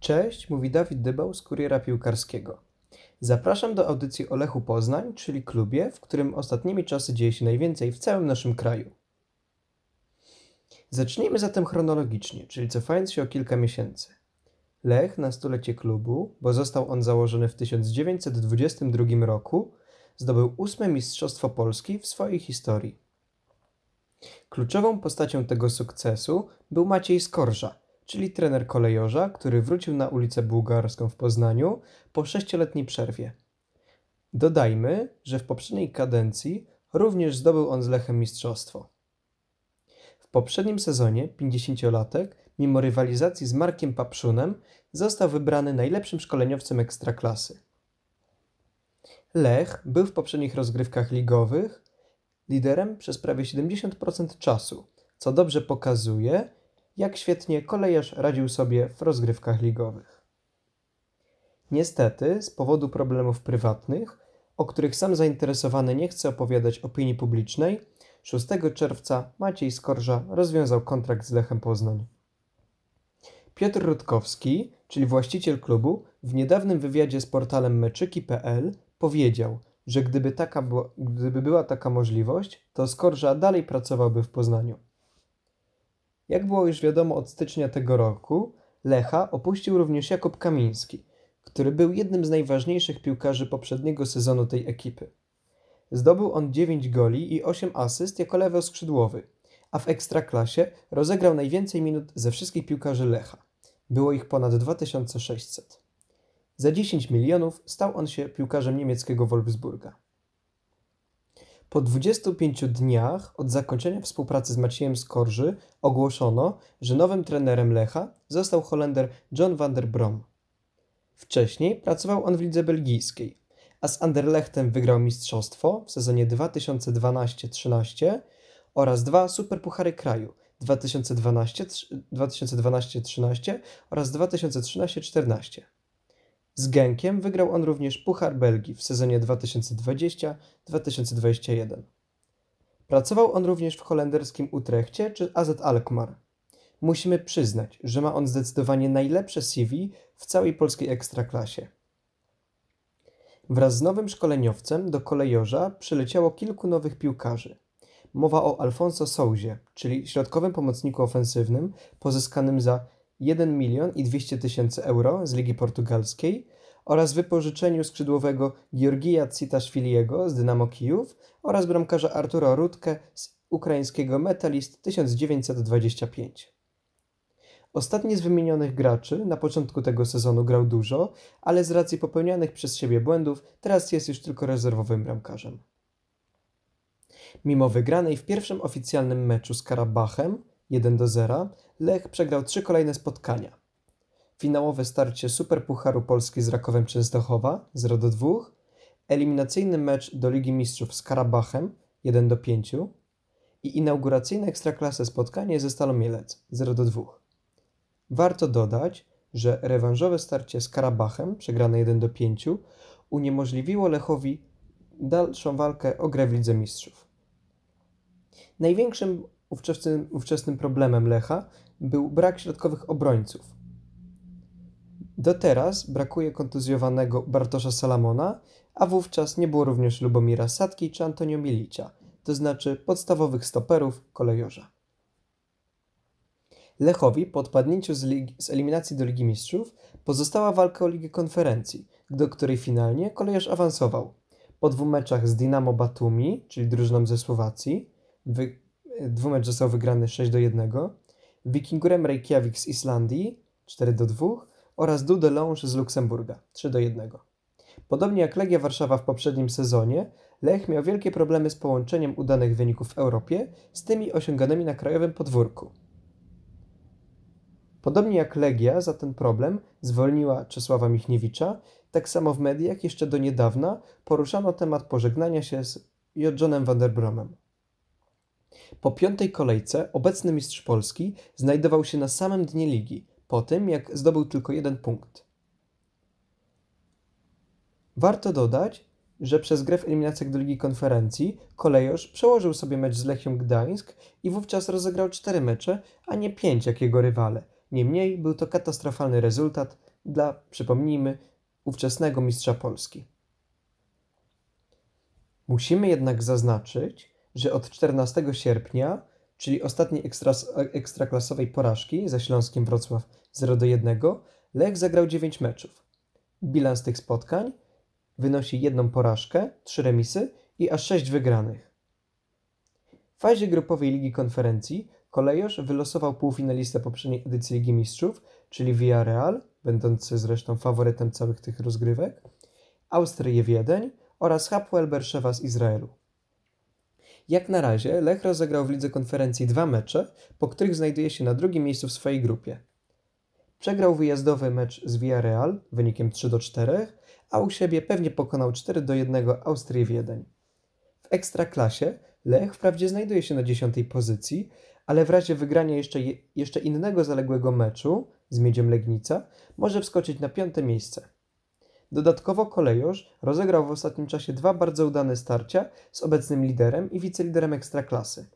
Cześć, mówi Dawid Dybał z Kuriera Piłkarskiego. Zapraszam do audycji o Lechu Poznań, czyli klubie, w którym ostatnimi czasy dzieje się najwięcej w całym naszym kraju. Zacznijmy zatem chronologicznie, czyli cofając się o kilka miesięcy. Lech na stulecie klubu, bo został on założony w 1922 roku, zdobył ósme Mistrzostwo Polski w swojej historii. Kluczową postacią tego sukcesu był Maciej Skorża, czyli trener kolejorza, który wrócił na ulicę Bułgarską w Poznaniu po sześcioletniej przerwie. Dodajmy, że w poprzedniej kadencji również zdobył on z Lechem mistrzostwo. W poprzednim sezonie 50-latek, mimo rywalizacji z Markiem Papszunem, został wybrany najlepszym szkoleniowcem ekstraklasy. Lech był w poprzednich rozgrywkach ligowych liderem przez prawie 70% czasu, co dobrze pokazuje, jak świetnie kolejarz radził sobie w rozgrywkach ligowych. Niestety, z powodu problemów prywatnych, o których sam zainteresowany nie chce opowiadać opinii publicznej, 6 czerwca Maciej Skorża rozwiązał kontrakt z Lechem Poznań. Piotr Rutkowski, czyli właściciel klubu, w niedawnym wywiadzie z portalem meczyki.pl powiedział, że gdyby, taka gdyby była taka możliwość, to Skorża dalej pracowałby w Poznaniu. Jak było już wiadomo od stycznia tego roku, Lecha opuścił również Jakub Kamiński, który był jednym z najważniejszych piłkarzy poprzedniego sezonu tej ekipy. Zdobył on 9 goli i 8 asyst jako lewy skrzydłowy, a w ekstraklasie rozegrał najwięcej minut ze wszystkich piłkarzy Lecha. Było ich ponad 2600. Za 10 milionów stał on się piłkarzem niemieckiego Wolfsburga. Po 25 dniach od zakończenia współpracy z Maciejem Skorży ogłoszono, że nowym trenerem Lecha został Holender John van der Brom. Wcześniej pracował on w lidze belgijskiej, a z Anderlechtem wygrał mistrzostwo w sezonie 2012-13 oraz dwa superpuchary kraju 2012-13 oraz 2013-14. Z Genkiem wygrał on również Puchar Belgii w sezonie 2020-2021. Pracował on również w holenderskim Utrechcie czy AZ Alkmaar. Musimy przyznać, że ma on zdecydowanie najlepsze CV w całej polskiej ekstraklasie. Wraz z nowym szkoleniowcem do kolejorza przyleciało kilku nowych piłkarzy. Mowa o Alfonso Souzie, czyli środkowym pomocniku ofensywnym pozyskanym za 1 milion i 200 tysięcy euro z Ligi Portugalskiej oraz wypożyczeniu skrzydłowego Georgija Citaszwiliego z Dynamo Kijów oraz bramkarza Artura Rutkę z ukraińskiego Metalist 1925. Ostatni z wymienionych graczy na początku tego sezonu grał dużo, ale z racji popełnianych przez siebie błędów teraz jest już tylko rezerwowym bramkarzem. Mimo wygranej w pierwszym oficjalnym meczu z Karabachem 1 do 0, Lech przegrał trzy kolejne spotkania. Finałowe starcie Superpucharu Polski z Rakowem Częstochowa 0 do 2, eliminacyjny mecz do Ligi Mistrzów z Karabachem 1 do 5 i inauguracyjne ekstraklasy spotkanie ze Stalą Mielec 0 do 2. Warto dodać, że rewanżowe starcie z Karabachem, przegrane 1 do 5, uniemożliwiło Lechowi dalszą walkę o grę w Lidze Mistrzów. Największym ówczesnym, ówczesnym problemem Lecha był brak środkowych obrońców. Do teraz brakuje kontuzjowanego Bartosza Salamona, a wówczas nie było również Lubomira Sadki czy Antonio Milicia, to znaczy podstawowych stoperów kolejorza. Lechowi po odpadnięciu z, ligi, z eliminacji do Ligi Mistrzów pozostała walka o Ligę Konferencji, do której finalnie kolejarz awansował. Po dwóch meczach z Dinamo Batumi, czyli drużyną ze Słowacji, wy, dwumecz został wygrany 6 do 1, Wikingurem Reykjavik z Islandii 4 do 2 oraz Dudelange z Luksemburga 3 do 1. Podobnie jak Legia Warszawa w poprzednim sezonie, Lech miał wielkie problemy z połączeniem udanych wyników w Europie z tymi osiąganymi na krajowym podwórku. Podobnie jak Legia za ten problem zwolniła Czesława Michniewicza, tak samo w mediach jeszcze do niedawna poruszano temat pożegnania się z Johnem van der Bromem. Po piątej kolejce obecny mistrz Polski znajdował się na samym dnie ligi, po tym jak zdobył tylko jeden punkt. Warto dodać, że przez grę w eliminacjach do Ligi Konferencji kolejorz przełożył sobie mecz z Lechią Gdańsk i wówczas rozegrał cztery mecze, a nie pięć jak jego rywale – Niemniej był to katastrofalny rezultat dla, przypomnijmy, ówczesnego mistrza Polski. Musimy jednak zaznaczyć, że od 14 sierpnia, czyli ostatniej ekstra, ekstraklasowej porażki ze Śląskiem Wrocław 0 do 1, Lech zagrał 9 meczów. Bilans tych spotkań wynosi jedną porażkę, 3 remisy i aż 6 wygranych. W fazie grupowej Ligi Konferencji Kolejosz wylosował półfinalistę poprzedniej edycji Ligi Mistrzów, czyli Villarreal, będący zresztą faworytem całych tych rozgrywek, Austrię Wiedeń oraz Hapoel Berszewa z Izraelu. Jak na razie Lech rozegrał w Lidze Konferencji dwa mecze, po których znajduje się na drugim miejscu w swojej grupie. Przegrał wyjazdowy mecz z Villarreal wynikiem 3 do 4, a u siebie pewnie pokonał 4 do 1 Austrię Wiedeń. W ekstraklasie Lech wprawdzie znajduje się na dziesiątej pozycji, ale w razie wygrania jeszcze, jeszcze innego zaległego meczu z Miedzią Legnica może wskoczyć na piąte miejsce. Dodatkowo Kolejosz rozegrał w ostatnim czasie dwa bardzo udane starcia z obecnym liderem i wiceliderem Ekstraklasy.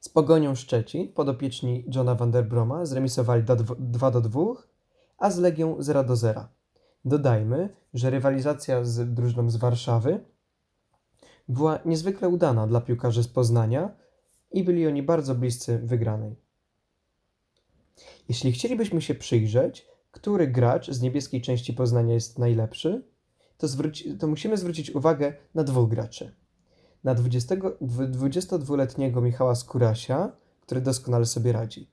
Z Pogonią Szczecin podopieczni Johna van der Broma zremisowali 2 do 2, a z Legią 0 do 0. Dodajmy, że rywalizacja z drużyną z Warszawy była niezwykle udana dla piłkarzy z Poznania i byli oni bardzo bliscy wygranej. Jeśli chcielibyśmy się przyjrzeć, który gracz z niebieskiej części Poznania jest najlepszy, to, zwróci, to musimy zwrócić uwagę na dwóch graczy. Na 20, 22-letniego Michała Skurasia, który doskonale sobie radzi.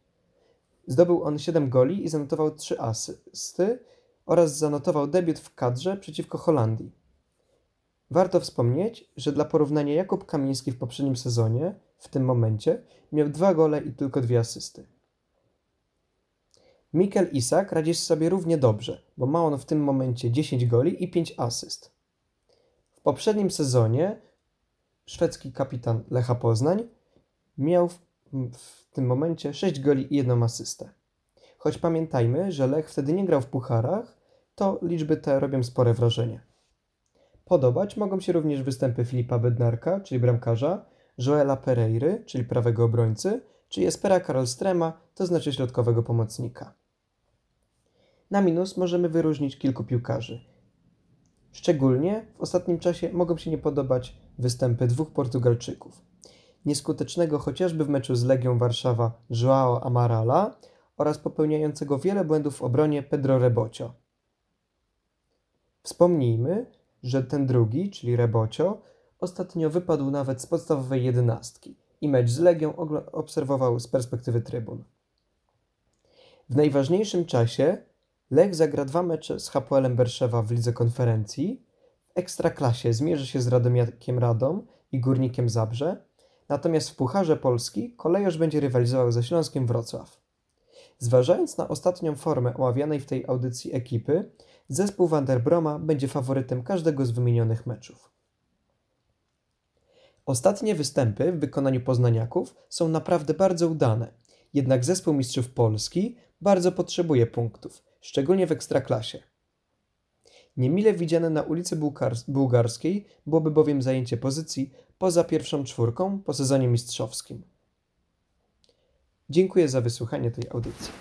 Zdobył on 7 goli i zanotował 3 asysty oraz zanotował debiut w kadrze przeciwko Holandii. Warto wspomnieć, że dla porównania Jakub Kamiński w poprzednim sezonie, w tym momencie, miał 2 gole i tylko 2 asysty. Mikel Isak radzi sobie równie dobrze, bo ma on w tym momencie 10 goli i 5 asyst. W poprzednim sezonie szwedzki kapitan Lecha Poznań miał w, w tym momencie 6 goli i 1 asystę. Choć pamiętajmy, że Lech wtedy nie grał w pucharach, to liczby te robią spore wrażenie. Podobać mogą się również występy Filipa Bednarka, czyli bramkarza, Joela Pereiry, czyli prawego obrońcy, czy Jespera Karolstrema, to znaczy środkowego pomocnika. Na minus możemy wyróżnić kilku piłkarzy. Szczególnie w ostatnim czasie mogą się nie podobać występy dwóch Portugalczyków. Nieskutecznego chociażby w meczu z Legią Warszawa Joao Amarala oraz popełniającego wiele błędów w obronie Pedro Rebocio. Wspomnijmy, że ten drugi, czyli Rebocio, ostatnio wypadł nawet z podstawowej jedenastki i mecz z Legią obserwował z perspektywy trybun. W najważniejszym czasie Lech zagra dwa mecze z Hapoelem Berszewa w lidze konferencji. W Ekstraklasie zmierzy się z Radomiakiem Radom i Górnikiem Zabrze. Natomiast w Pucharze Polski kolejarz będzie rywalizował ze Śląskiem Wrocław. Zważając na ostatnią formę omawianej w tej audycji ekipy, zespół Vanderbroma będzie faworytem każdego z wymienionych meczów. Ostatnie występy w wykonaniu poznaniaków są naprawdę bardzo udane, jednak zespół mistrzów Polski bardzo potrzebuje punktów, szczególnie w ekstraklasie. Niemile widziane na ulicy Bułgarskiej byłoby bowiem zajęcie pozycji poza pierwszą czwórką po sezonie mistrzowskim. Dziękuję za wysłuchanie tej audycji.